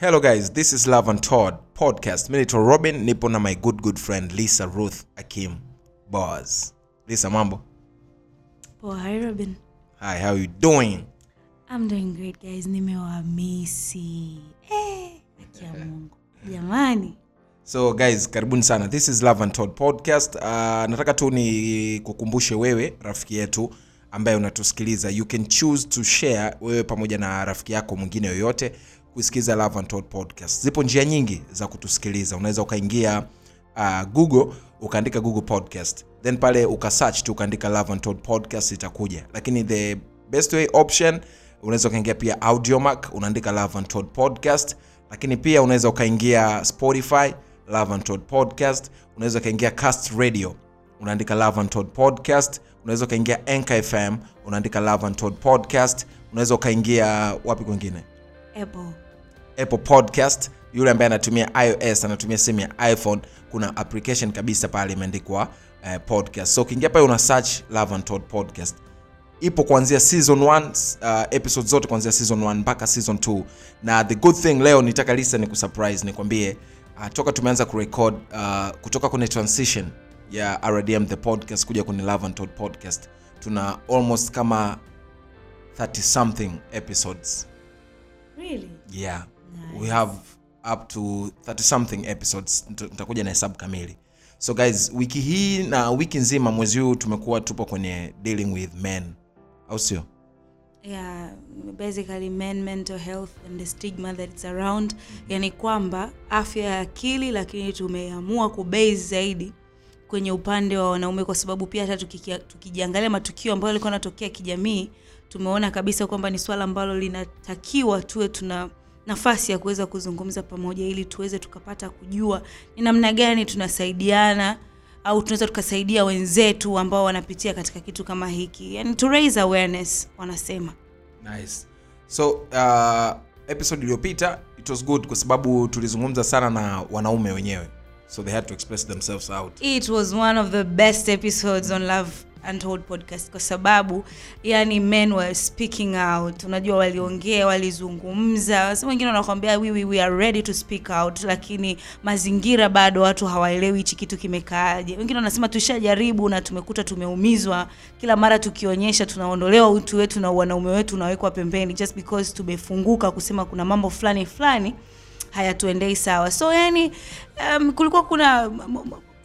hello guys this is love and todd podcast mi naitwa robin nipo na my good good friend lisa ruth akim bos lisa mambo Poa, hi Robin. hi how you doing I'm doing great guys. Nimewamisi. Eh, akia Mungu. Jamani. so guys karibuni sana this is love and todd podcast uh, nataka tu ni kukumbushe wewe rafiki yetu ambaye unatusikiliza you can choose to share wewe pamoja na rafiki yako mwingine yoyote kusikiliza love and todd podcast. Zipo njia nyingi za kutusikiliza. Unaweza ukaingia uh, google ukaandika google podcast. Then pale ukasearch tu ukaandika love and todd podcast itakuja. Lakini the best way option unaweza ukaingia pia Audiomack unaandika love and todd podcast. Lakini pia unaweza ukaingia spotify love and todd podcast. Unaweza ukaingia cast radio unaandika love and todd podcast. Unaweza ukaingia anchor fm unaandika love and todd podcast. Unaweza ukaingia wapi kwingine? Apple. Apple podcast. Yule ambaye anatumia ios anatumia simu ya iphone kuna application kabisa pale imeandikwa eh, podcast. So ukiingia pale una search love and todd podcast. Ipo kuanzia season 1 uh, episode zote kuanzia season 1 mpaka season 2 na the good thing leo nitaka lisa ni kusurprise nikwambie uh, toka tumeanza kurecord uh, kutoka kwenye transition ya rdm the podcast kuja kwenye love and todd podcast tuna almost kama 30 something episodes. Really? yeah Nice. we have up to 30 something episodes nitakuja na hesabu kamili so guys wiki hii na wiki nzima mwezi huu tumekuwa tupo kwenye dealing with men au sio Yeah, basically men mental health and the stigma that it's around. Yani kwamba afya ya akili lakini tumeamua kubase zaidi kwenye upande wa wanaume kwa sababu pia hata tukijiangalia matukio ambayo yalikuwa yanatokea kijamii tumeona kabisa kwamba ni swala ambalo linatakiwa tuwe tuna nafasi ya kuweza kuzungumza pamoja ili tuweze tukapata kujua ni namna gani tunasaidiana au tunaweza tukasaidia wenzetu ambao wanapitia katika kitu kama hiki. Yani to raise awareness wanasema. Nice. So uh, episode iliyopita it was good kwa sababu tulizungumza sana na wanaume wenyewe. So they had to express themselves out. It was one of the best episodes on love untold podcast kwa sababu yani men were speaking out. Unajua waliongea walizungumza. Sasa wengine wanakwambia we, we, we are ready to speak out lakini mazingira bado watu hawaelewi hichi kitu kimekaaje. Wengine wanasema tushajaribu na tumekuta tumeumizwa. Kila mara tukionyesha tunaondolewa utu wetu na wanaume wetu unawekwa pembeni. Just because tumefunguka kusema kuna mambo fulani fulani hayatuendei sawa. So yani um, kulikuwa kuna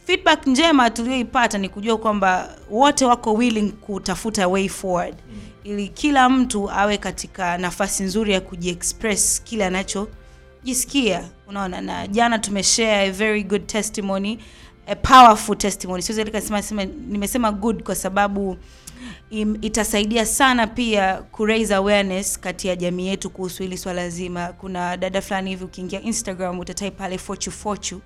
feedback njema tulioipata ni kujua kwamba wote wako willing kutafuta way forward. Mm. ili kila mtu awe katika nafasi nzuri ya kujiexpress kile anachojisikia. Unaona na jana tumeshare a very good testimony a powerful testimony. Siwezi nikasema nimesema good kwa sababu im, itasaidia sana pia kuraise awareness kati ya jamii yetu kuhusu hili swala zima. Kuna dada fulani hivi ukiingia instagram utatai pale fochu fochu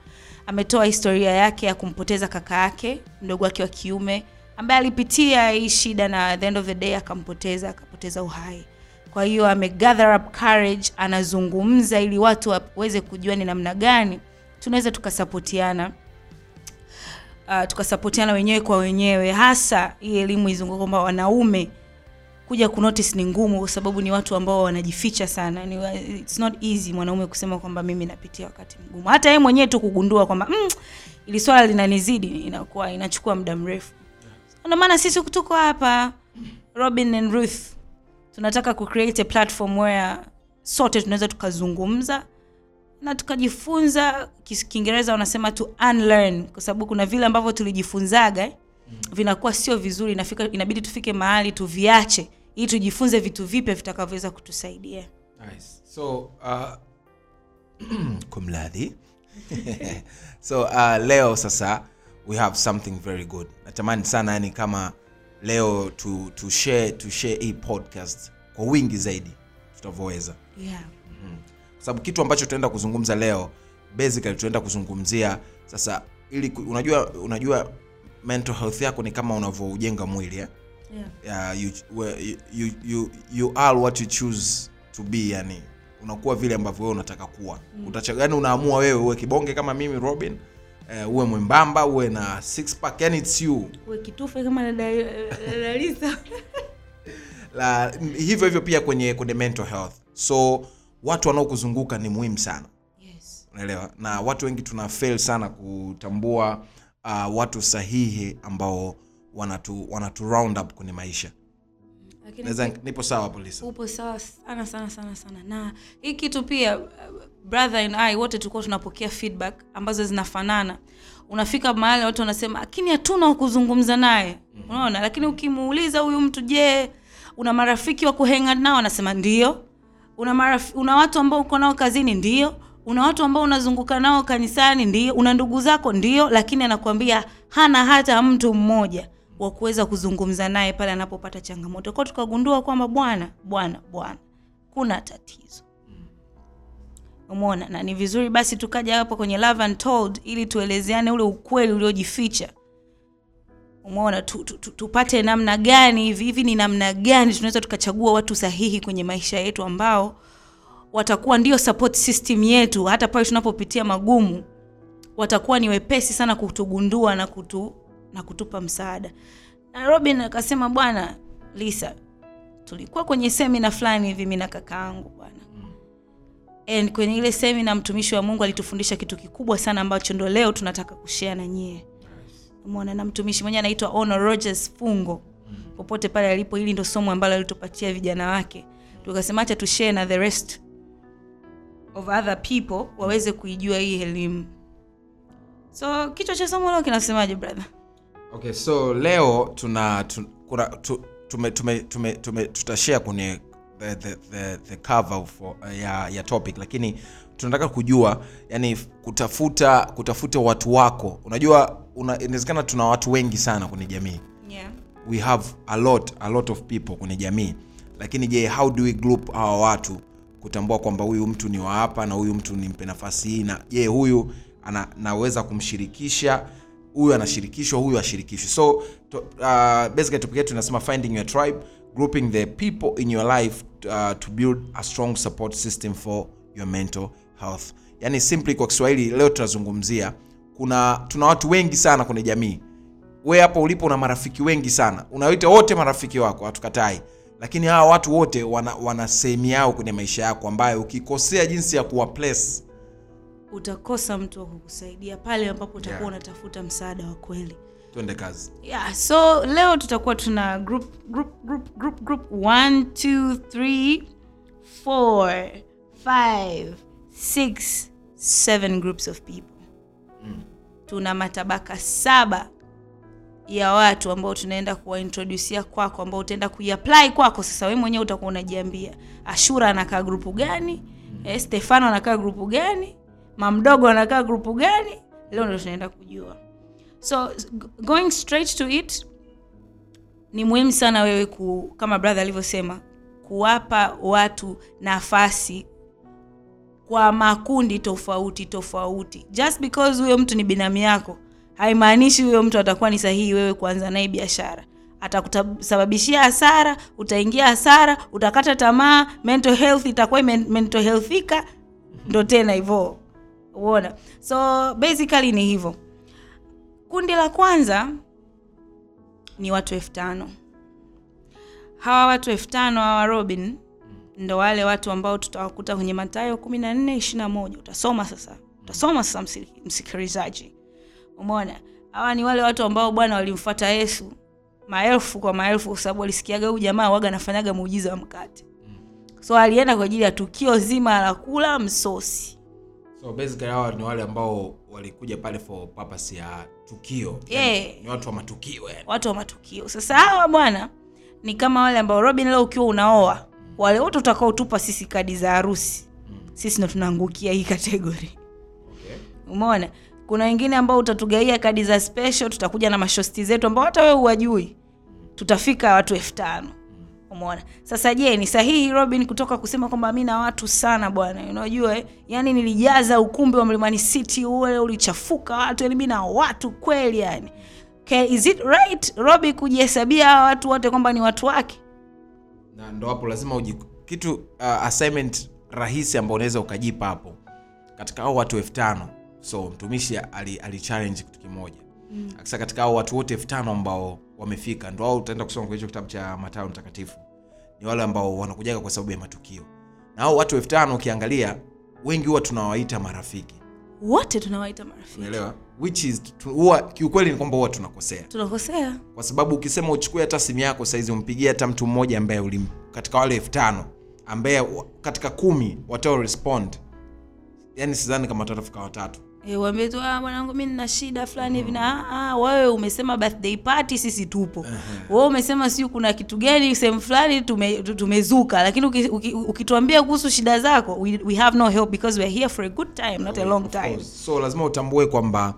ametoa historia yake ya kumpoteza kaka yake mdogo wake wa kiume ambaye alipitia hii shida na at the end of the day akampoteza akapoteza uhai. Kwa hiyo ame gather up courage anazungumza ili watu waweze kujua ni namna gani tunaweza tukasapotiana uh, tukasapotiana wenyewe kwa wenyewe hasa hii elimu izunguka kwamba wanaume kuja kunotice ni ngumu kwa sababu ni watu ambao wanajificha sana. Ni, it's not easy mwanaume kusema kwamba mimi napitia wakati mgumu. Hata yeye mwenyewe tu kugundua kwamba mm, ili swala linanizidi inakuwa inachukua muda mrefu. Ndio maana sisi tuko hapa robin and ruth tunataka kucreate a platform where sote tunaweza tukazungumza na tukajifunza. Kiingereza wanasema to unlearn kwa sababu kuna vile ambavyo tulijifunzaga eh, vinakuwa sio vizuri inafika, inabidi tufike mahali tuviache ili tujifunze vitu vipya vitakavyoweza kutusaidia. Nice. so uh, kumladhi so uh, leo sasa we have something very good. Natamani sana yani kama leo tu, tu share tu share hii podcast kwa wingi zaidi tutavyoweza. Yeah. kwa sababu kitu ambacho tutaenda kuzungumza leo basically tutaenda kuzungumzia sasa ili unajua unajua mental health yako ni kama unavyoujenga mwili eh? Yeah. uh, you, you, you, you, you are what you choose to be yani unakuwa vile ambavyo wewe unataka kuwa mm. yani unaamua wewe uwe kibonge kama mimi robin uh, uwe mwembamba uwe na six pack yani it's you uwe kitufe kama dada dada Lisa. la hivyo hivyo pia kwenye kwenye mental health so watu wanaokuzunguka ni muhimu sana yes. unaelewa na watu wengi tuna fail sana kutambua uh, watu sahihi ambao wanatu, wanatu round up kwenye maisha. Naweza nipo sawa Lisa? upo sawa sana sana sana sana. Na hii kitu pia uh, brother and i wote tulikuwa tunapokea feedback ambazo zinafanana. Unafika mahali watu wanasema lakini hatuna kuzungumza naye. Unaona? Lakini ukimuuliza huyu mtu je una marafiki wa kuhenga nao? Anasema ndio. Una, una watu ambao uko nao kazini? Ndio una watu ambao unazunguka nao kanisani ndio una ndugu zako ndio lakini anakuambia hana hata mtu mmoja wa kuweza kuzungumza naye pale anapopata changamoto. Kwao tukagundua kwamba bwana bwana bwana kuna tatizo. Umeona? Na ni vizuri basi tukaja hapo kwenye love and told ili tuelezeane ule ukweli uliojificha. Umeona? Tu, tu, tu, tupate namna gani hivi hivi ni namna gani tunaweza tukachagua watu sahihi kwenye maisha yetu ambao watakuwa ndio support system yetu. Hata pale tunapopitia magumu watakuwa ni wepesi sana kutugundua na kutu, na kutupa msaada. Na robin akasema bwana lisa tulikuwa kwenye semina fulani hivi mimi na kakaangu bwana. And kwenye ile semina mtumishi wa mungu alitufundisha kitu kikubwa sana ambacho ndo leo tunataka kushare na nyie. Umeona na mtumishi mwenyewe anaitwa ono rogers fungo popote pale alipo hili ndo somo ambalo alitupatia vijana wake. Tukasema acha tushare na the rest of other people waweze kuijua hii elimu. So kichwa cha somo leo kinasemaje brother? Okay so leo tuna tu, kuna, tu, tume, tume, tume, tume, tutashare kwenye the, the, the, the cover for, ya, ya topic. Lakini tunataka kujua yani kutafuta kutafuta watu wako. Unajua una, inawezekana tuna watu wengi sana kwenye jamii. Yeah. we have a lot a lot of people kwenye jamii. Lakini je how do we group hawa watu kutambua kwamba huyu mtu ni wa hapa na huyu mtu nimpe nafasi hii na je huyu ana, naweza kumshirikisha huyu anashirikishwa huyu ashirikishwe. so to, uh, basically topic yetu inasema finding your tribe grouping the people in your life uh, to build a strong support system for your mental health. Yani simply kwa kiswahili leo tunazungumzia kuna tuna watu wengi sana kwenye jamii. We hapo ulipo una marafiki wengi sana. Unawaita wote marafiki wako hatukatai lakini hawa watu wote wana, wana sehemu yao kwenye maisha yako ambayo ukikosea jinsi ya kuwa place utakosa mtu wa kukusaidia pale ambapo utakuwa Yeah. unatafuta msaada wa kweli. twende kazi. Yeah so leo tutakuwa tuna group group group group group 1 2 3 4 5 6 7 groups of people. Tuna matabaka saba ya watu ambao tunaenda kuwaintrodusia kwako ambao utaenda kuiapply kwako. Sasa wewe mwenyewe utakuwa unajiambia ashura anakaa grupu gani? Eh, stefano anakaa grupu gani? Mamdogo anakaa grupu gani? Leo ndo tunaenda kujua. So going straight to it ni muhimu sana wewe ku, kama brother alivyosema kuwapa watu nafasi kwa makundi tofauti tofauti. Just because huyo mtu ni binamu yako haimaanishi huyo mtu atakuwa ni sahihi wewe kuanza naye biashara. Atakusababishia hasara utaingia hasara utakata tamaa mental health itakuwa mental healthika. Ndo tena hivyo. Uona so basically ni hivyo. Kundi la kwanza ni watu elfu tano. Hawa watu elfu tano hawa robin ndo wale watu ambao tutawakuta kwenye matayo kumi na nne ishiri na moja. Utasoma sasa. Utasoma sasa msikilizaji umeona? Hawa ni wale watu ambao bwana walimfuata yesu maelfu kwa maelfu kwa sababu walisikiaga huyu jamaa waga anafanyaga muujiza wa mkate. So alienda kwa ajili ya tukio zima la kula msosi. So basically hawa ni wale ambao walikuja pale for purpose ya tukio. Yeah. ni watu wa matukio yani. watu wa matukio. Sasa hawa bwana ni kama wale ambao robin leo ukiwa unaoa wale wote utakaotupa sisi kadi za harusi sisi ndo tunaangukia hii kategori okay. umeona kuna wengine ambao utatugaia kadi za special tutakuja na mashosti zetu ambao hata wewe huwajui. Tutafika watu elfu tano. Umeona? Sasa je ni sahihi robin kutoka kusema kwamba mi na watu sana bwana? Unajua eh? yaani nilijaza ukumbi wa mlimani city ule ulichafuka watu yani mi na watu kweli yani okay, is it right robi kujihesabia watu wote kwamba ni watu wake? Na ndo hapo lazima uji kitu uh, assignment rahisi ambao unaweza ukajipa hapo. Katika hao watu elfu tano so mtumishi ali, ali kitu kimoja. Mm. sasa katika hao watu wote elfu tano ambao wamefika ndo au utaenda kusoma kwenye hicho kitabu cha matayo mtakatifu. Ni wale ambao wanakujaga kwa sababu ya matukio. Na hao watu elfu tano ukiangalia wengi huwa tunawaita marafiki. Wote tunawaita marafiki. Which is huwa kiukweli ni kwamba huwa tunakosea. Tunakosea. Kwa sababu ukisema uchukue hata simu yako saizi umpigie hata mtu mmoja ambaye ulim katika wale elfu tano ambaye katika kumi watao respond. Yani sidhani kama watafika watatu Eh, tu "Ah, mwanangu mi nina shida fulani hivi. Na ah, ah, wewe umesema birthday party sisi tupo. Wewe umesema siu kuna kitu gani sehemu fulani tume, tumezuka. Lakini uki- uki- ukituambia kuhusu shida zako we, we have no help because we are here for a good time not a long time. so lazima utambue kwamba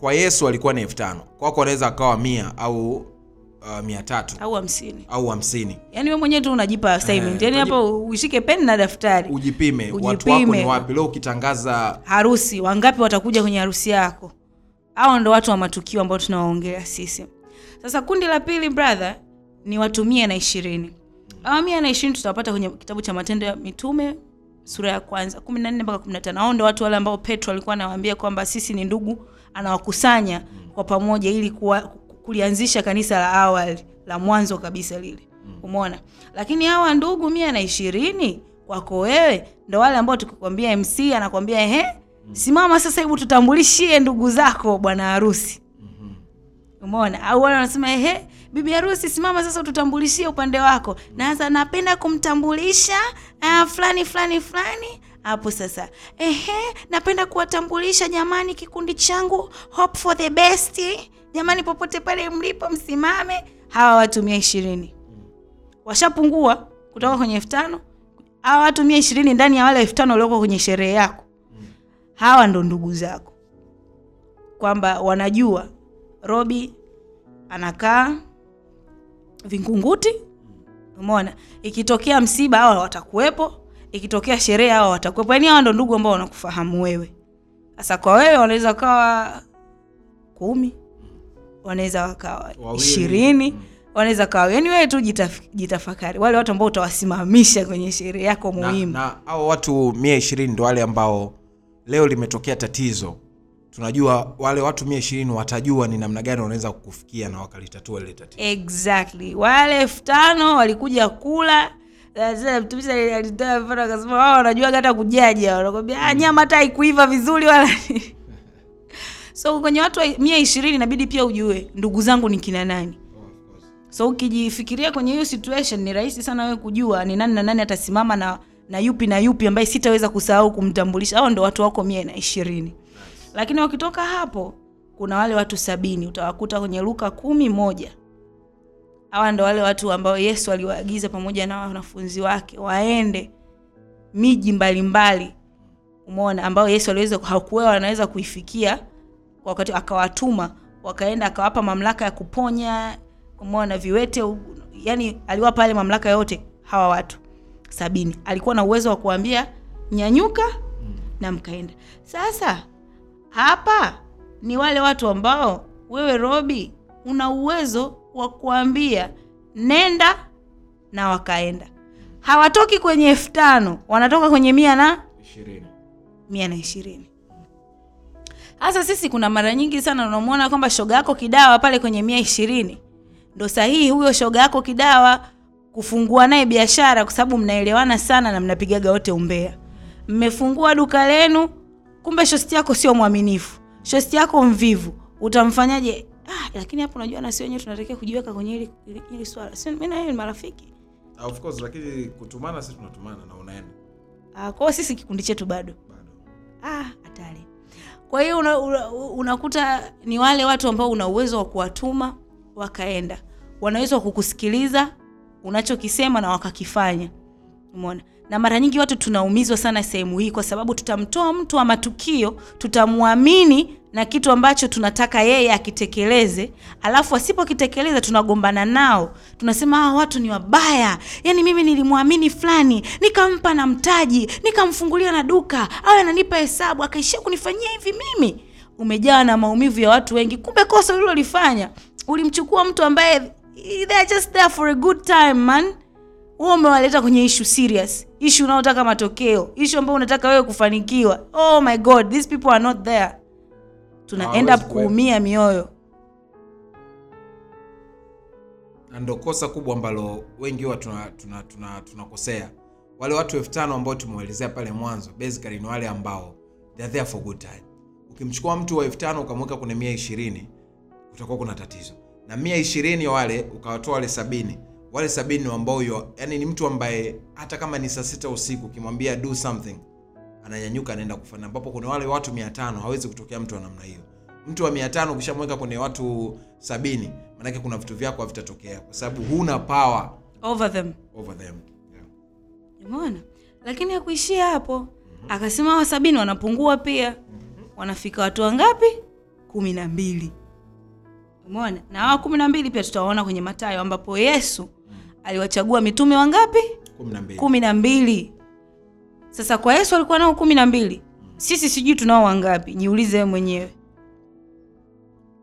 kwa yesu alikuwa ni elfu tano. Kwako anaweza akawa mia au uh, mia tatu au hamsini. Au hamsini. Yaani we mwenyewe tu unajipa assignment. Yani hapo ushike peni na daftari. Ujipime, watu wako ni wapi? Leo ukitangaza harusi wangapi watakuja kwenye harusi yako? Hao ndo watu wa matukio ambao tunawaongelea sisi. Sasa kundi la pili brother ni watu mia na ishirini. Awa mia na ishirini tutawapata kwenye kitabu cha matendo ya mitume sura ya kwanza kumi na nne mpaka kumi na tano. Hao ndo watu wale ambao petro alikuwa anawaambia kwamba sisi ni ndugu anawakusanya kwa pamoja ili kuwa, kulianzisha kanisa la awali la mwanzo kabisa lile. Umeona? Lakini hawa ndugu mia na ishirini kwako wewe ndo wale ambao tukikwambia mc anakwambia ehe simama sasa hebu tutambulishie ndugu zako bwana harusi. Umeona? Au wale wanasema ehe bibi harusi simama sasa tutambulishie upande wako. Na sasa napenda kumtambulisha uh, fulani fulani fulani. Hapo sasa ehe napenda kuwatambulisha jamani kikundi changu hope for the best jamani popote pale mlipo msimame. Hawa watu mia ishirini. Washapungua kutoka kwenye elfu tano. Hawa watu mia ishirini ndani ya wale elfu tano walioko kwenye sherehe yako. Hawa ndo ndugu zako. Kwamba wanajua robi anakaa vingunguti. Umeona? Ikitokea msiba hawa watakuwepo. Ikitokea sherehe hawa watakuwepo. Yaani hawa ndo ndugu ambao wanakufahamu wewe. Sasa kwa wewe wanaweza kawa kumi wanaweza wakawa ishirini Mm. wanaweza kawa yani wewe tu jitaf, jitafakari. Wale watu ambao utawasimamisha kwenye sherehe yako na, muhimu. na hao watu mia ishirini ndo wale ambao leo limetokea tatizo. Tunajua wale watu mia ishirini watajua ni namna gani wanaweza kukufikia na wakalitatua lile tatizo. Exactly. Wale elfu tano walikuja kula mtumishi ali- alitoa mfano akasema wao wanajua hata kujaja. Wanakwambia "Ah, nyama hata haikuiva vizuri wala so kwenye watu mia ishirini inabidi pia ujue ndugu zangu ni kina nani. So ukijifikiria kwenye hiyo situation ni rahisi sana wewe kujua ni nani na nani atasimama na na yupi na yupi ambaye sitaweza kusahau kumtambulisha. Hao ndo watu wako mia na ishirini. Lakini wakitoka hapo kuna wale watu sabini. Utawakuta kwenye luka kumi moja. Hawa ndo wale watu ambao yesu aliwaagiza pamoja na wanafunzi wake waende miji mbalimbali. Umeona? Ambao yesu aliweza hakuwa wanaweza kuifikia wakati akawatuma wakaenda akawapa mamlaka ya kuponya umeona viwete yani aliwapa yale mamlaka yote hawa watu sabini. Alikuwa na uwezo wa kuambia nyanyuka na mkaenda. Sasa hapa ni wale watu ambao wewe robi una uwezo wa kuambia nenda na wakaenda. Hawatoki kwenye elfu tano wanatoka kwenye mia na ishirini. mia na ishirini hasa sisi kuna mara nyingi sana unamwona kwamba shoga yako kidawa pale kwenye mia ishirini. Ndo sahihi huyo shoga yako kidawa kufungua naye biashara kwa sababu mnaelewana sana na mnapigaga wote umbea. Mmefungua duka lenu kumbe shosti yako sio mwaminifu. Shosti yako mvivu. Utamfanyaje? Ah, lakini hapo unajua na si wenyewe tunatakiwa kujiweka kwenye hili, swala. Sio mimi na yeye ni marafiki. Of course lakini kutumana sisi tunatumana na unaenda. Ah, kwao sisi kikundi chetu bado. Bado. Ah, hatari kwa hiyo una, una, unakuta ni wale watu ambao una uwezo wa kuwatuma wakaenda. Wanaweza wa kukusikiliza unachokisema na wakakifanya. Umeona na mara nyingi watu tunaumizwa sana sehemu hii kwa sababu tutamtoa mtu wa matukio tutamwamini na kitu ambacho tunataka yeye akitekeleze. Alafu asipokitekeleza tunagombana nao. Tunasema hawa watu ni wabaya. Yaani mimi nilimwamini fulani nikampa na mtaji nikamfungulia na duka awe ananipa hesabu akaishia kunifanyia hivi mimi. Umejawa na maumivu ya watu wengi. Kumbe kosa ulilolifanya ulimchukua mtu ambaye just there for a good time man wewe umewaleta kwenye issue serious. Issue unaotaka matokeo. Issue ambayo unataka wewe kufanikiwa. Oh my god these people are not there. Tuna end up kuumia mioyo. Na ndo kosa kubwa ambalo wengi huwa tunakosea tuna, tuna, tuna wale watu elfu tano ambao tumewaelezea pale mwanzo basically ni wale ambao they are there for good time. Ukimchukua mtu wa elfu tano ukamweka kwenye mia ishirini utakuwa kuna tatizo. Na mia ishirini wale ukawatoa wale sabini wale sabini ni ambao yo, yani ni mtu ambaye hata kama ni saa sita usiku ukimwambia do something ananyanyuka anaenda kufanya. Ambapo kuna wale watu mia tano hawezi kutokea mtu wa namna hiyo. Mtu wa mia tano ukishamweka kwenye watu sabini maanake kuna vitu vyako havitatokea kwa sababu huna power over them. over them. Yeah. umeona? Lakini hakuishia hapo. Akasema hawa sabini wanapungua pia. Wanafika watu wangapi? Kumi na mbili. Umeona? Na hawa kumi na mbili pia tutawaona kwenye matayo ambapo yesu aliwachagua mitume wangapi? Kumi na mbili. Sasa kwa yesu alikuwa nao kumi na mbili. Sisi sijui tunao wangapi. Jiulize wewe mwenyewe.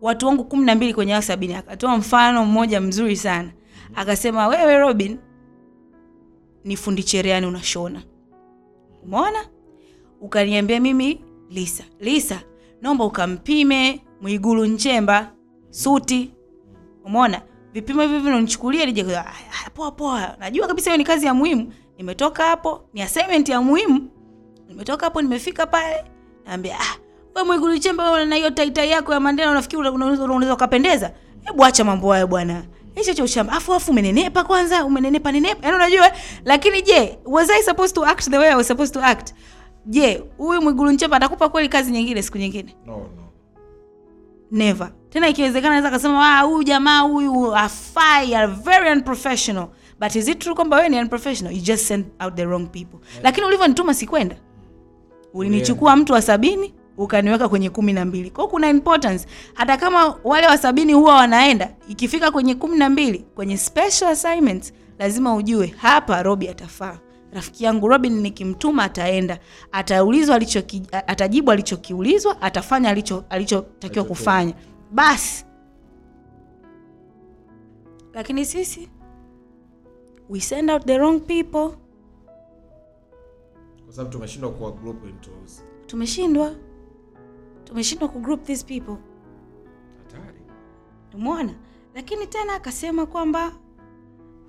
Watu wangu kumi na mbili kwenye hao sabini. Akatoa mfano mmoja mzuri sana. Akasema wewe robin ni fundi cherehani unashona. Umeona? Ukaniambia mimi lisa lisa naomba ukampime mwigulu nchemba suti. Umeona vipimo hivi hivi unanichukulia nije Ah, ah, poa poa. Najua kabisa hiyo ni kazi ya muhimu. Nimetoka hapo ni assignment ya muhimu. Nimetoka hapo nimefika pale. Naambia ah wewe mwigulu nchemba wewe na hiyo taitai yako ya mandela unafikiri unaweza unaweza ukapendeza? Hebu acha mambo hayo bwana. Hicho cha ushamba. Afu afu umenenepa kwanza umenenepa nenepa. Yaani unajua lakini je was i supposed to act the way i was supposed to act? Je huyu mwigulu nchemba atakupa kweli kazi nyingine siku nyingine? No, no. never tena ikiwezekana naweza kasema "Ah, huyu jamaa huyu afai are very unprofessional. But is it true kwamba wewe ni unprofessional? You just send out the wrong people. Lakini ulivyonituma sikwenda. Ulinichukua mtu wa sabini ukaniweka kwenye kumi na mbili. Kwao kuna importance. Hata kama wale wa sabini huwa wanaenda ikifika kwenye kumi na mbili kwenye special assignments lazima ujue hapa robi atafaa. Rafiki yangu robin nikimtuma ataenda. Ataulizwa alichoki, atajibu alichokiulizwa atafanya alicho alichotakiwa kufanya basi lakini sisi we send out the wrong people. Kwa sababu tumeshindwa kuwa group into tumeshindwa. Tumeshindwa kugroup these people. Hatari. Umeona? Lakini tena akasema kwamba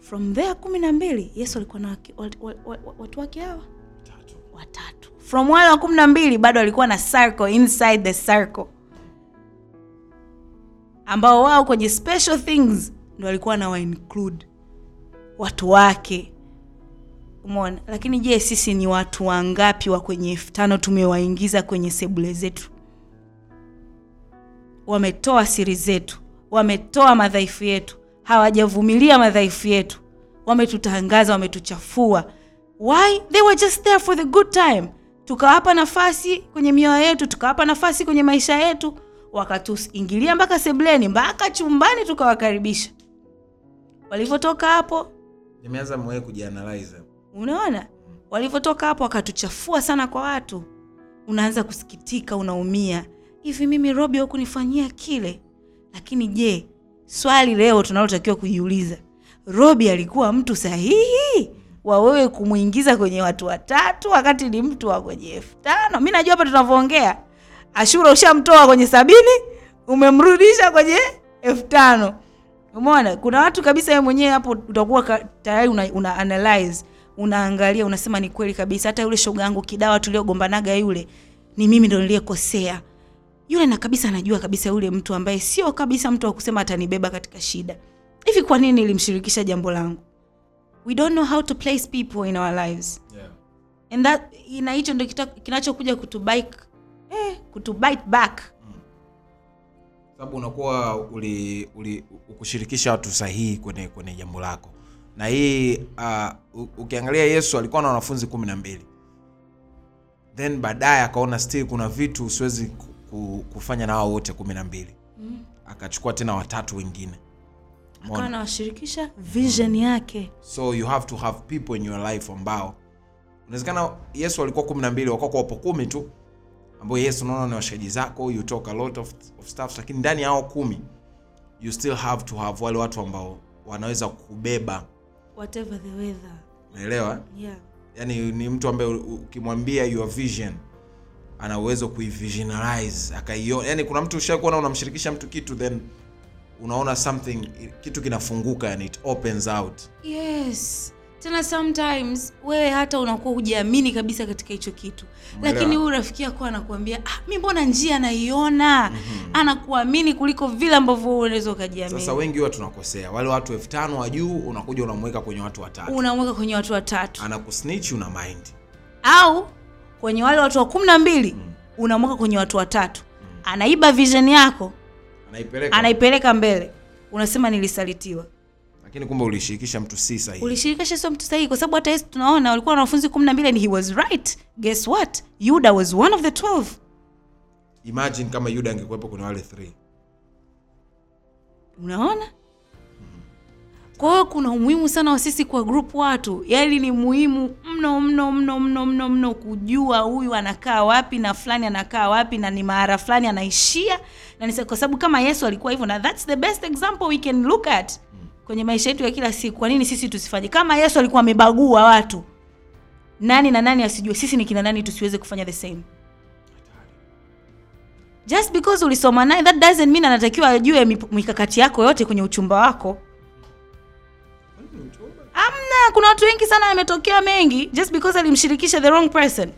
from there kumi na mbili yesu alikuwa na watu wake hawa. Watatu. From wale wa kumi na mbili bado alikuwa na circle inside the circle ambao wao kwenye special things ndo walikuwa na wainclude watu wake. Umeona? Lakini je sisi ni watu wangapi wa kwenye elfu tano tumewaingiza kwenye sebule zetu? Wametoa siri zetu wametoa madhaifu yetu hawajavumilia madhaifu yetu. Wametutangaza wametuchafua. Why? They were just there for the good time. Tukawapa nafasi kwenye mioyo yetu tukawapa nafasi kwenye maisha yetu wakatuingilia mpaka sebleni mpaka chumbani tukawakaribisha. Walivyotoka hapo nimeanza mwenyewe kujianalyze. unaona? Walivyotoka hapo wakatuchafua sana kwa watu. Unaanza kusikitika unaumia. Hivi mimi robi hukunifanyia kile? Lakini je swali leo tunalotakiwa kujiuliza robi alikuwa mtu sahihi wa wewe kumwingiza kwenye watu watatu wakati ni mtu wa kwenye elfu tano? Mi najua hapa tunavyoongea ashura ushamtoa kwenye sabini umemrudisha kwenye elfu tano. Umeona? Kuna watu kabisa wewe mwenyewe hapo utakuwa tayari una, una analyze unaangalia unasema ni kweli kabisa. Hata yule shoga yangu kidawa tuliogombanaga yule ni mimi ndo niliyekosea. Yule na kabisa anajua kabisa yule mtu ambaye sio kabisa mtu wa kusema atanibeba katika shida. Hivi kwa nini nilimshirikisha jambo langu? We don't know how to place people in our lives. Yeah. and that ina hicho ndo kinachokuja kutubike eh, kutubite back. Sababu unakuwa uli, uli ukushirikisha watu sahihi kwenye kwenye jambo lako. Na hii uh, ukiangalia yesu alikuwa na wanafunzi kumi na mbili. Then baadaye akaona still kuna vitu siwezi ku- ku- kufanya na wao wote kumi na mbili. Akachukua tena watatu wengine. Akawa Umeona? anawashirikisha vision yake. So you have to have people in your life ambao inawezekana yesu alikuwa kumi na mbili wakako wapo kumi tu ambao yes unaona ni washahidi zako you talk a lot of, of stuff lakini ndani ya hao kumi you still have to have wale watu ambao wanaweza kubeba. Whatever the weather. Naelewa yeah. Yani ni mtu ambaye ukimwambia your vision ana uwezo kuivisionalize akaiona. Yani kuna mtu ushakuona unamshirikisha mtu kitu then unaona something kitu kinafunguka yani it opens out. Yes tena sometimes wewe hata unakuwa hujiamini kabisa katika hicho kitu. Umeelewa? lakini huyu rafiki yako anakuambia ah, mi mbona njia naiona anakuamini kuliko vile ambavyo unaweza ukajiamini. Sasa wengi huwa tunakosea. Wale watu elfu tano wa juu unakuja unamweka kwenye watu watatu. Unamweka kwenye watu watatu. Anakusnitch una mind. Au kwenye wale watu wa kumi na mbili unamweka kwenye watu watatu. Anaiba vision yako anaipeleka. anaipeleka mbele. Unasema nilisalitiwa lakini kumbe ulishirikisha mtu si sahihi. Ulishirikisha sio mtu sahihi kwa sababu hata yesu tunaona walikuwa na wanafunzi kumi na mbili and he was right. Guess what? Yuda was one of the 12 imagine kama yuda angekuwepo kuna wale 3. unaona? Kwa hiyo kuna umuhimu sana wa sisi kwa group watu. Yaani ni muhimu mno mno mno mno mno mno kujua huyu anakaa wapi na fulani anakaa wapi na ni mahara fulani anaishia. Na kwa sababu kama yesu alikuwa hivyo na thats the best example we can look at kwenye maisha yetu ya kila siku kwa nini sisi tusifanye? Kama yesu alikuwa amebagua watu nani na nani asijue? Sisi ni kina nani tusiweze kufanya the same? Just because ulisoma naye that doesn't mean anatakiwa ajue mikakati yako yote kwenye uchumba wako. Amna kuna watu wengi sana yametokea mengi just because alimshirikisha the wrong person.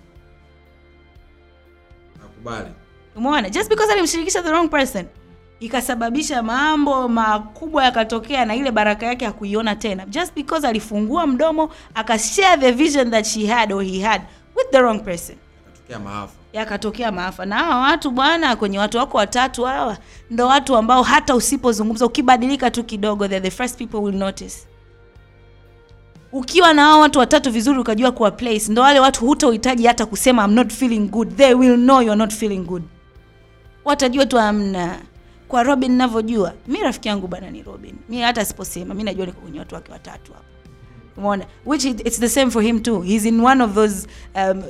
Nakubali. Umeona? Just because alimshirikisha the wrong person ikasababisha mambo makubwa yakatokea na ile baraka yake hakuiona tena. Just because alifungua mdomo akashare the vision that she had or he had with the wrong person. Maafa. Yakatokea maafa. Na hawa watu bwana kwenye watu wako watatu hawa ndo watu ambao hata usipozungumza ukibadilika tu kidogo they're the first people will notice. Ukiwa na hao watu watatu vizuri ukajua kuwa place ndo wale watu hutohitaji hata kusema I'm not feeling good. They will know you're not feeling good. Watajua tu amna kwa robin ninavyojua, mi rafiki yangu bana ni robin. Mi hata siposema mi najua niko kwenye watu wake watatu hapo. Umeona? Which it, it's the same for him too. He's in one of those um,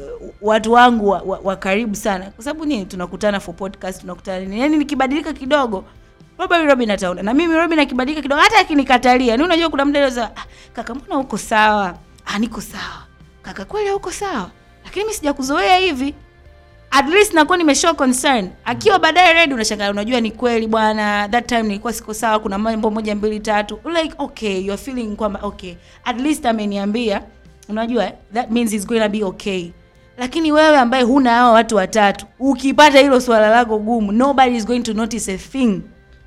watu wangu wa, wa, wa karibu sana. Kwa sababu nini? Tunakutana for podcast tunakutana nini? Yaani nikibadilika kidogo probably robin ataona. Na mimi robin akibadilika kidogo hata akinikatalia ni unajua kuna mda ah, kaka mbona uko sawa? Ah, niko sawa. Kaka kweli uko sawa? Lakini mi sijakuzoea hivi at least nakuwa nimeshow concern. Akiwa baadaye ready unashangaa unajua ni kweli bwana that time nilikuwa siko sawa kuna mambo moja mbili tatu. Like okay you're feeling kwamba okay at least ameniambia unajua that means it's going to be okay. Lakini wewe ambaye huna hao watu watatu ukipata hilo swala lako gumu nobody is going to notice a thing.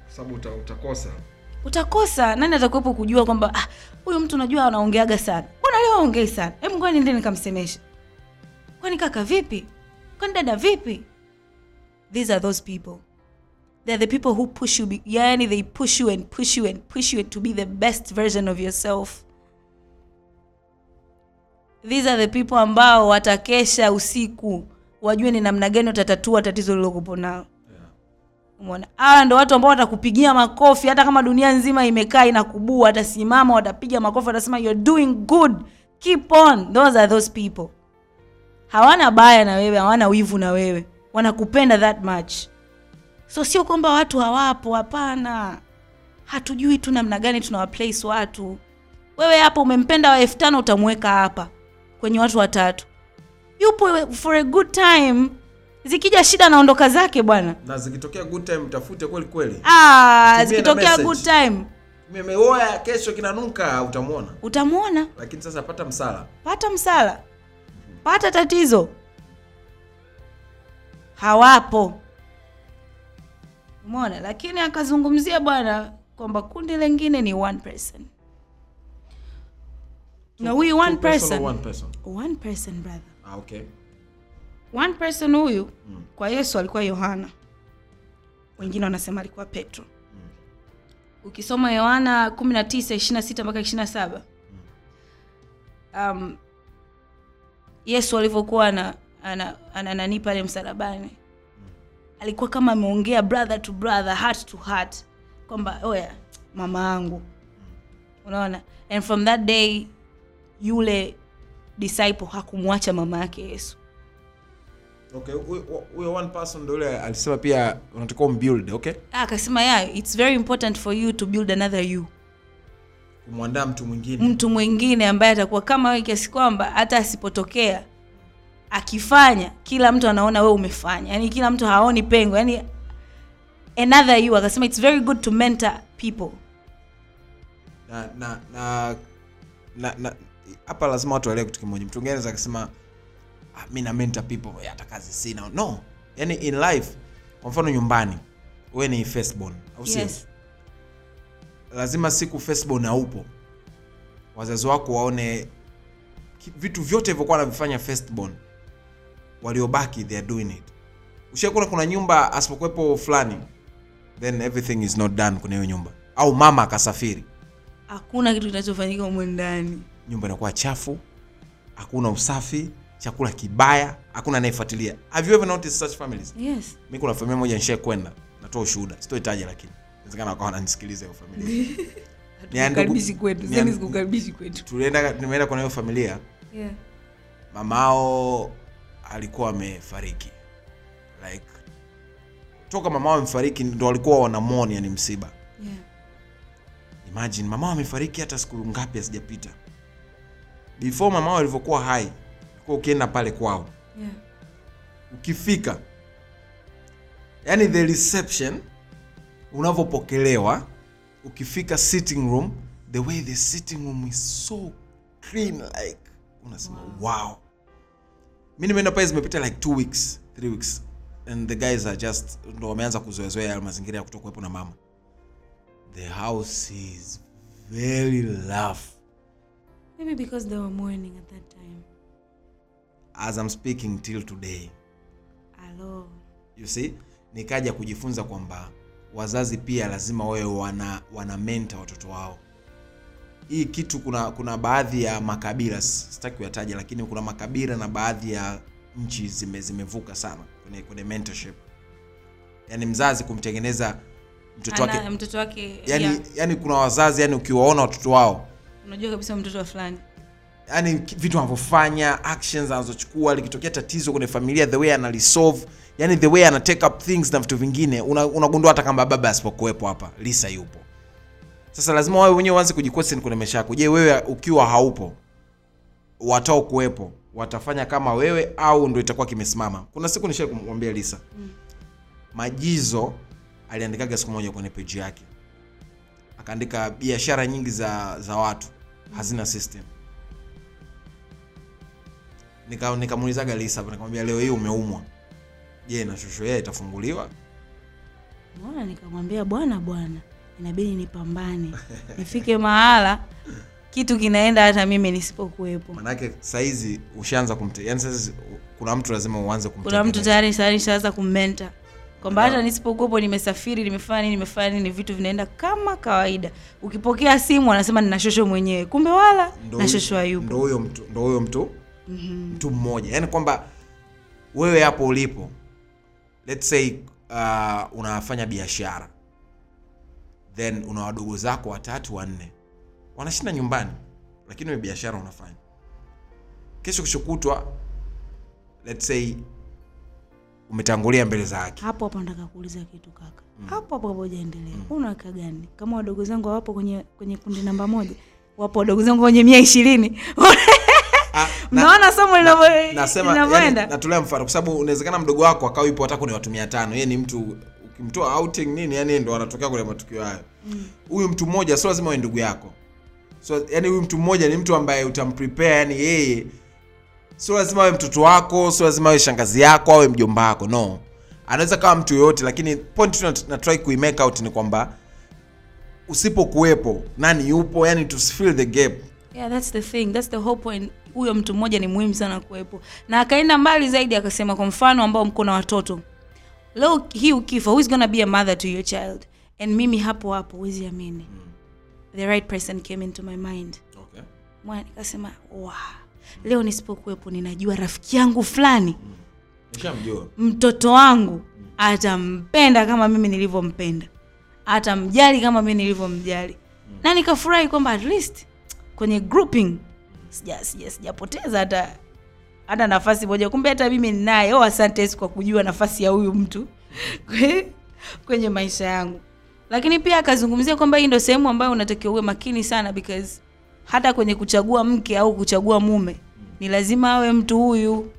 Sababu uta, utakosa. Utakosa. Nani atakuwepo kujua kwamba ah, huyu mtu unajua anaongeaga sana? Mbona leo aongei sana? Hebu ngoja niende nikamsemesha kwani kaka vipi kwani dada vipi these are those people they're the people who push you yani they push you and push you and push you to be the best version of yourself these are the people ambao watakesha usiku wajue ni namna gani utatatua tatizo lilokupo nao Umeona? Hawa ndo watu ambao watakupigia makofi hata kama dunia nzima imekaa inakubua, watasimama, watapiga makofi, watasema you're doing good, keep on. Those are those people. Hawana baya na wewe, hawana wivu na wewe, wanakupenda that much. So sio kwamba watu hawapo, hapana. Hatujui tu namna gani tunawaplace watu. Wewe hapo umempenda wa elfu tano utamweka hapa kwenye watu watatu, yupo for a good time. Zikija shida anaondoka zake bwana. na zikitokea good time tafute kweli kweli Ah, zikitokea good time memeoya kesho kinanuka utamwona utamwona, lakini sasa pata msala pata msala, pata tatizo, hawapo. Umeona, lakini akazungumzia bwana kwamba kundi lengine ni one person, na huyu one person one person. One person brother, ah, okay. One person huyu kwa Yesu alikuwa Yohana, wengine wanasema alikuwa Petro. Ukisoma Yohana 19 26 mpaka 27 um, Yesu alivyokuwa ana, ana, ana nani pale msalabani. Alikuwa kama ameongea brother to brother heart to heart kwamba oya mama yangu. Unaona? And from that day yule disciple hakumwacha mama yake Yesu. Okay huyo one person ndo yule alisema pia unatakiwa umbuild okay? Ah, akasema yeah, it's very important for you to build another you kumwandaa mtu mwingine. Mtu mwingine ambaye atakuwa kama wewe kiasi kwamba hata asipotokea akifanya kila mtu anaona wewe umefanya. Yani kila mtu haoni pengo. Yani another you akasema it's very good to mentor people. Na na na na, na hapa lazima watu waelewe kitu kimoja. Mtu mwingine akasema ah, mi na mentor people hata kazi sina. No. Yani in life kwa mfano nyumbani wewe ni firstborn au sio? Yes lazima siku firstborn haupo wazazi wako waone vitu vyote vyokuwa anavifanya firstborn waliobaki they are doing it. Ushakuna kuna nyumba asipokuwepo fulani then everything is not done kuna hiyo nyumba. Au mama akasafiri. Hakuna kitu kinachofanyika humu ndani. Nyumba inakuwa chafu hakuna usafi chakula kibaya hakuna anayefuatilia. Have you ever noticed such families? Yes. Mi kuna familia moja nishae kwenda natoa ushuhuda sitoitaja lakini inawezekana wakawa wananisikiliza hiyo familia nimeenda kwenye hiyo familia. Yeah. mamao alikuwa amefariki. Like toka mamao amefariki ndo walikuwa wanamwoni ni msiba. Yeah. imagine mamao amefariki hata siku ngapi hazijapita. Before mamao alivyokuwa hai ulikuwa ukienda pale kwao. Yeah. ukifika yani the reception unavyopokelewa ukifika sitting room the way the sitting room is so clean like unasema wow, mi nimeenda pale zimepita like two weeks three weeks and the guys are just ndo wameanza kuzoezoea mazingira ya kutokuwepo na mama. The house is very rough. Maybe because they were mourning at that time. As i'm speaking till today. Hello. you see nikaja kujifunza kwamba wazazi pia lazima wawe wana wana menta watoto wao. Hii kitu kuna kuna baadhi ya makabila sitaki kuyataja lakini kuna makabila na baadhi ya nchi zime, zimevuka sana kwenye, kwenye mentorship. Yaani mzazi kumtengeneza mtoto wake mtoto wake yani, yeah. yani kuna wazazi yani ukiwaona watoto wao. Unajua kabisa mtoto wa fulani. Yani vitu anavyofanya actions anazochukua likitokea tatizo kwenye familia the way analisolve yani the way ana take up things na vitu vingine una- hata kama baba asipokuwepo hapa lisa yupo. Sasa lazima wewe wenyewe uanze kujiquestion kwenye maisha yako. Je wewe ukiwa haupo watao kuwepo watafanya kama wewe au ndo itakuwa kimesimama? Kuna siku nishai kumwambia lisa. Majizo aliandikaga siku moja kwenye peji yake. Akaandika biashara nyingi za za watu. Hazina system. Nika lisa nikamwambia leo hii umeumwa je na shosho yeye itafunguliwa? Mbona nikamwambia bwana bwana inabidi nipambane nifike mahala kitu kinaenda hata mimi nisipokuwepo. Manake saizi ushaanza kumte yani saizi kuna mtu lazima uanze kuna kumtengeneza. mtu tayari tayari nishaanza kummenta kwamba hata nisipokuwepo nimesafiri nimefanya nini nimefanya nini vitu vinaenda kama kawaida. Ukipokea simu anasema nina shosho mwenyewe kumbe wala na shosho hayupo. Ndio huyo mtu ndio huyo mtu mtu mmoja. Yani kwamba wewe hapo ulipo let's say uh, unafanya biashara. Then una wadogo zako watatu wanne. Wanashinda nyumbani lakini wewe biashara unafanya. Kesho kishokutwa let's say umetangulia mbele za haki. Hapo hapo nataka kuuliza kitu kaka. Hapo hapo hapo hujaendelea. Una waka gani? Kama wadogo zangu hawapo kwenye kwenye kundi namba moja wapo wadogo zangu kwenye mia ishirini Na- mnaona somo linavyoenda. nasema yani, natolea mfano kwa sababu unawezekana mdogo wako akawa yupo hata kwenye watu mia tano. Yeye ni mtu ukimtoa outing nini yani ndo anatokea kwenye matukio hayo. Huyu mtu mmoja sio lazima awe ndugu yako. So yani huyu mtu mmoja ni mtu ambaye utamprepare yani yeye sio lazima awe mtoto wako sio lazima awe shangazi yako awe mjomba wako no. Anaweza kawa mtu yoyote lakini point tu na try kuimake out ni kwamba usipokuwepo nani yupo yani to fill the gap. Yeah that's the thing. That's the whole point huyo mtu mmoja ni muhimu sana kuwepo. Na akaenda mbali zaidi akasema kwa mfano ambao mko na watoto leo hii ukifa who is gonna be a mother to your child? And mimi hapo hapo huwezi amini. The right person came into my mind. Okay. mwana nikasema wow. leo nisipokuwepo ninajua rafiki yangu fulani nishamjua. mtoto wangu atampenda kama mimi nilivyompenda. Atamjali kama mimi nilivyomjali. Na nikafurahi kwamba at least kwenye grouping sija sija sijapoteza hata hata nafasi moja kumbe hata mimi ninaye oh asante Yesu kwa kujua nafasi ya huyu mtu kwenye maisha yangu lakini pia akazungumzia kwamba hii ndio sehemu ambayo unatakiwa uwe makini sana because hata kwenye kuchagua mke au kuchagua mume ni lazima awe mtu huyu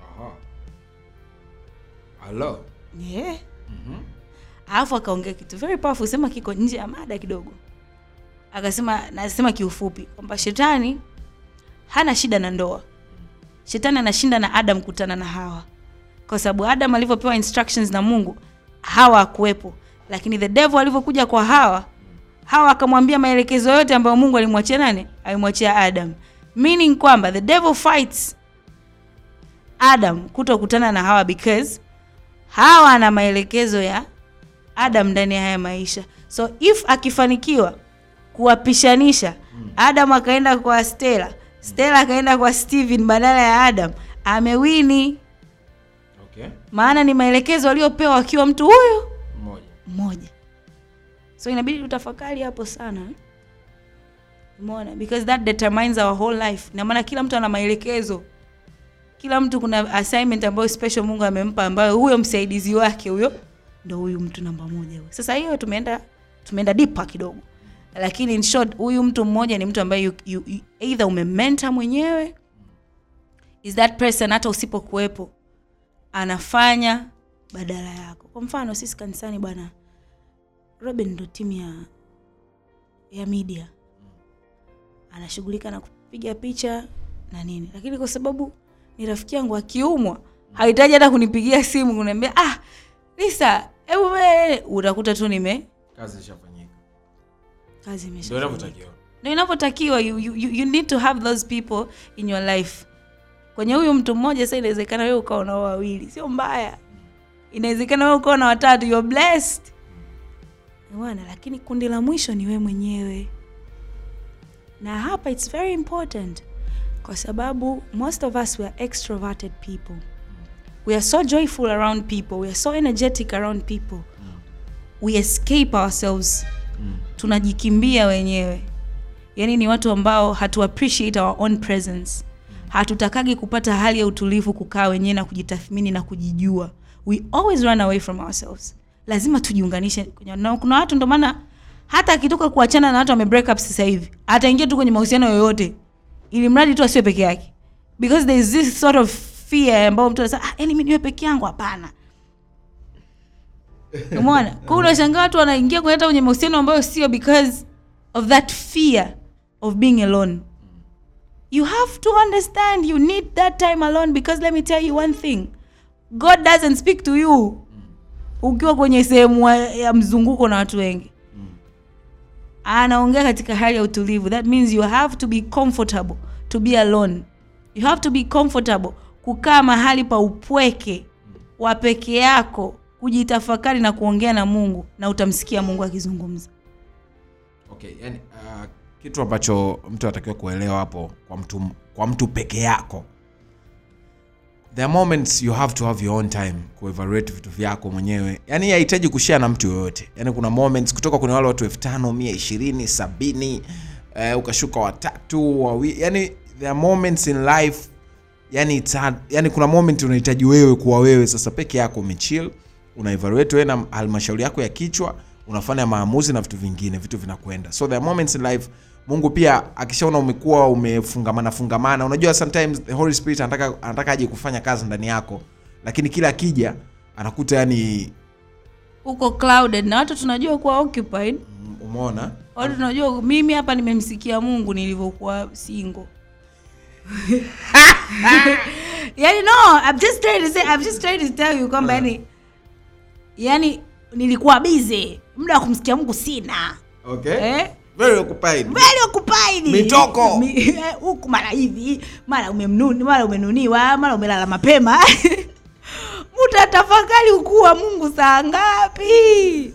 Aha. Hello. yeah. alafu akaongea kitu very powerful sema kiko nje ya mada kidogo akasema nasema kiufupi kwamba shetani hana shida na ndoa. Shetani anashinda na adam kutana na hawa. Kwa sababu adam alivyopewa instructions na mungu hawa akuwepo lakini the devil alivyokuja kwa hawa hawa akamwambia maelekezo yote ambayo mungu alimwachia nani? Alimwachia adam. Meaning kwamba the devil fights adam kutokutana na hawa because hawa ana maelekezo ya adam ndani ya haya maisha. So if akifanikiwa kuwapishanisha. Adam akaenda kwa stela stela akaenda kwa steven badala ya adam. Amewini. Okay. maana ni maelekezo aliyopewa akiwa mtu huyo Mmoja. mmoja. So inabidi tutafakari hapo sana. Umeona? Because that determines our whole life. Na maana kila mtu ana maelekezo. Kila mtu kuna assignment ambayo special mungu amempa ambayo huyo msaidizi wake huyo ndo huyu mtu namba moja. Huyo sasa hiyo tumeenda tumeenda deeper kidogo lakini in short huyu mtu mmoja ni mtu ambaye you, either umementa mwenyewe is that person hata usipokuwepo anafanya badala yako. Kwa mfano sisi kanisani bwana robin ndo timu ya ya media. Anashughulika na kupiga picha na nini. Lakini kwa sababu ni rafiki yangu akiumwa hahitaji hata kunipigia simu kuniambia ah lisa hebu utakuta tu nime kazi ishafanyika kazi imesha inavyotakiwa. you, you, need to have those people in your life. Kwenye huyu mtu mmoja sasa inawezekana wewe ukawa nao wawili. Sio mbaya. Inawezekana wewe ukawa na watatu. You're blessed. Bwana lakini kundi la mwisho ni wewe mwenyewe. Na hapa it's very important kwa sababu most of us we are extroverted people. We are so joyful around people. We are so energetic around people. We escape ourselves tunajikimbia wenyewe. Yaani ni watu ambao hatu appreciate our own presence. Hatutakagi kupata hali ya utulivu kukaa wenyewe na kujitathmini na kujijua. We always run away from ourselves. Lazima tujiunganishe. Na kuna watu ndio maana hata akitoka kuachana na watu ame break up sasa hivi ataingia tu kwenye mahusiano yoyote. Ili mradi tu asiwe peke yake. Because there is this sort of fear ambayo mtu anasema ah, yani mimi niwe peke yangu? Hapana umeona? Kwao unashangaa watu wanaingia kwenye hata kwenye mahusiano ambayo sio because of that fear of being alone. You have to understand you need that time alone because let me tell you one thing. God doesn't speak to you ukiwa kwenye sehemu ya mzunguko na watu wengi. Anaongea katika hali ya utulivu. That means you have to be comfortable to be alone. You have to be comfortable kukaa mahali pa upweke wa peke yako kujitafakari na kuongea na mungu na utamsikia mungu akizungumza. Okay yani uh, kitu ambacho mtu anatakiwa kuelewa hapo kwa mtu kwa mtu peke yako. There moments you have to have your own time kuevaluate vitu vyako mwenyewe. Yani hahitaji kushare na mtu yoyote. Yani kuna moments kutoka kwenye wale watu elfu tano mia ishirini sabini eh, ukashuka watatu wawi yani there are moments in life yani, yani kuna moment unahitaji wewe kuwa wewe sasa peke yako umechill unaevaluate wewe na halmashauri yako ya kichwa unafanya maamuzi na vitu vingine vitu vinakwenda. So there are moments in life mungu pia akishaona umekuwa umefungamana fungamana unajua sometimes the holy spirit anataka anataka aje kufanya kazi ndani yako lakini kila akija anakuta yani uko clouded na watu tunajua kuwa occupied. Mm, umeona? Watu tunajua mimi hapa nimemsikia mungu nilivyokuwa single. Yani no I'm just trying to say I'm just trying to tell you kwamba yani yani nilikuwa bize, muda wa kumsikia mungu sina. Okay. Eh? very occupied. Very occupied. Mitoko. Mi- eh, huku mara hivi mara umemnuni mara umenuniwa mara umelala mapema. Mutatafakari ukuu wa mungu saa ngapi?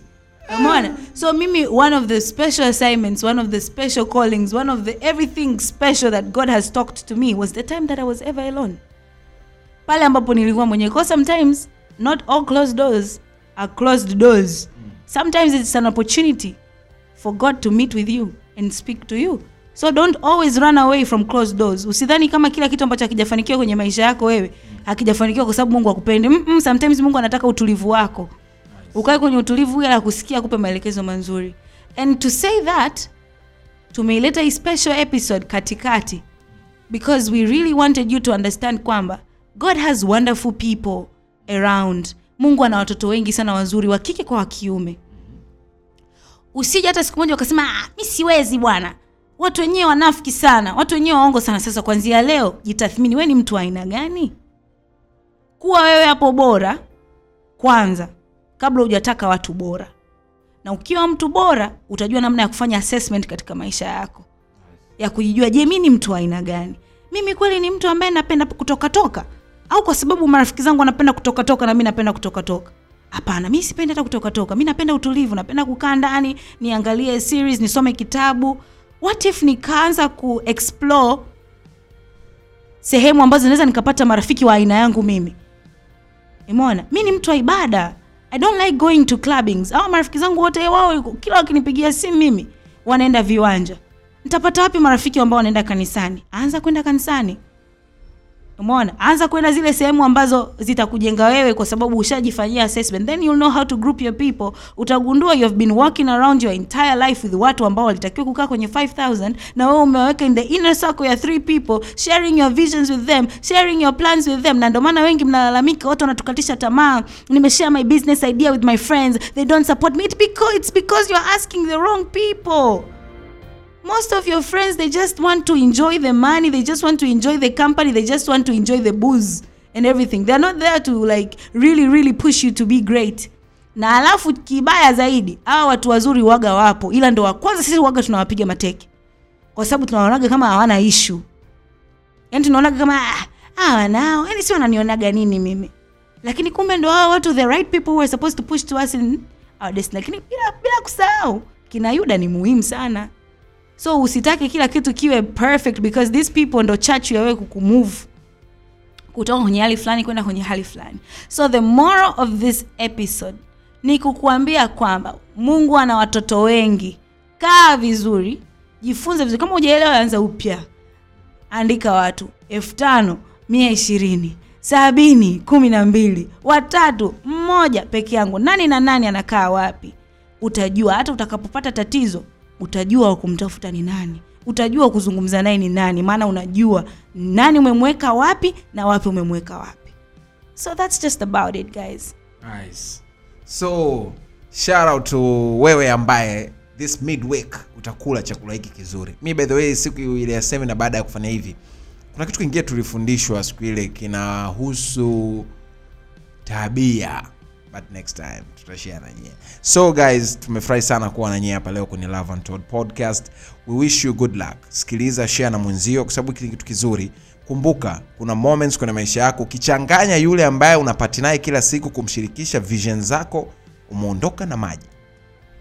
Umeona? so mimi one of the special assignments one of the special callings one of the everything special that god has talked to me was the time that i was ever alone. Pale ambapo nilikuwa mwenyewe because sometimes not all closed doors are closed doors. Sometimes it's an opportunity for god to meet with you and speak to you. So don't always run away from closed doors. Usidhani kama kila kitu ambacho hakijafanikiwa kwenye maisha yako wewe hakijafanikiwa kwa sababu mungu akupendi mm -mm, sometimes mungu anataka utulivu wako. Ukae kwenye utulivu ili akusikia akupe maelekezo mazuri. And to say that tumeileta hii special episode katikati because we really wanted you to understand kwamba god has wonderful people around mungu ana watoto wengi sana wazuri wa kike kwa wa kiume. Usije hata siku moja ukasema ah, mi siwezi bwana. Watu wenyewe wanafiki sana watu wenyewe waongo sana. Sasa kwanzia leo jitathmini we ni mtu wa aina gani? Kuwa wewe hapo bora kwanza kabla hujataka watu bora. Na ukiwa mtu bora utajua namna ya kufanya assessment katika maisha yako. Ya kujijua je mi ni mtu wa aina gani? Mimi kweli ni mtu ambaye napenda kutokatoka au kwa sababu marafiki zangu wanapenda kutokatoka na mi napenda kutokatoka hapana mi sipendi hata kutokatoka mi napenda utulivu napenda kukaa ndani niangalie series nisome kitabu. What if nikaanza kuexplore sehemu ambazo naweza nikapata marafiki wa aina yangu mimi? Imona mi ni mtu wa ibada. I don't like going to clubbings. Au marafiki zangu wote wao kila wakinipigia simu mimi wanaenda viwanja. Ntapata wapi marafiki ambao wanaenda kanisani? Anza kwenda kanisani umeona? Anza kwenda zile sehemu ambazo zitakujenga wewe kwa sababu ushajifanyia assessment. Then you'll know how to group your people. Utagundua you have been walking around your entire life with watu ambao walitakiwa kukaa kwenye 5000 na wewe umeweka in the inner circle ya three people sharing your visions with them sharing your plans with them. Na ndio maana wengi mnalalamika watu wanatukatisha tamaa. Nimeshare my business idea with my friends. They don't support me. It's because, it's because you're asking the wrong people most of your friends they just want to enjoy the money they just want to enjoy the company they just want to enjoy the booze and everything. They're not there to like really really push you to be great. Na alafu kibaya zaidi hawa watu wazuri waga wapo ila ndo wa sisi waga tunawapiga mateke. Kwa sababu tunaonaga kama hawana ishu yani tunaonaga kama "Ah, nao yani si wananionaga nini mimi. Lakini kumbe ndo hawa watu the right people who are supposed to push to us in our destiny. Lakini bila, bila kusahau kina yuda ni muhimu sana so usitake kila kitu kiwe perfect because these people ndo chachu ya wewe kukumove. Kutoka kwenye hali fulani kwenda kwenye hali fulani. So the moral of this episode ni kukuambia kwamba mungu ana watoto wengi. Kaa vizuri jifunze vizuri. Kama ujaelewa anza upya. Andika watu elfu tano mia ishirini sabini kumi na mbili watatu mmoja peke yangu. Nani na nani anakaa wapi? Utajua. Hata utakapopata tatizo utajua wa kumtafuta ni nani utajua kuzungumza naye ni nani maana unajua nani umemweka wapi na wapi umemweka wapi. So that's just about it guys. Nice. so shout out to wewe ambaye this midweek utakula chakula hiki kizuri. Mi by the way siku ile ya semina baada ya kufanya hivi kuna kitu kingine tulifundishwa siku ile kinahusu tabia but next time tutashare na nyie. So guys tumefurahi sana kuwa na nyie hapa leo kwenye love and podcast. We wish you good luck. Sikiliza share na mwenzio kwa sababu kitu kizuri kumbuka kuna moments kwenye maisha yako ukichanganya yule ambaye unapati naye kila siku kumshirikisha vision zako umeondoka na maji.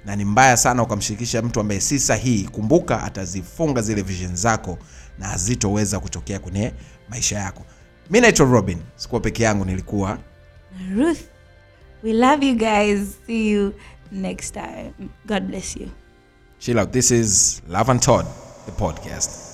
Na ni mbaya sana ukamshirikisha mtu ambaye si sahihi. Kumbuka atazifunga zile vision zako na hazitoweza kutokea kwenye maisha yako. Mi naitwa robin. Sikuwa peke yangu nilikuwa ruth we love you guys. See you next time. God bless you. Chill out this is love and todd the podcast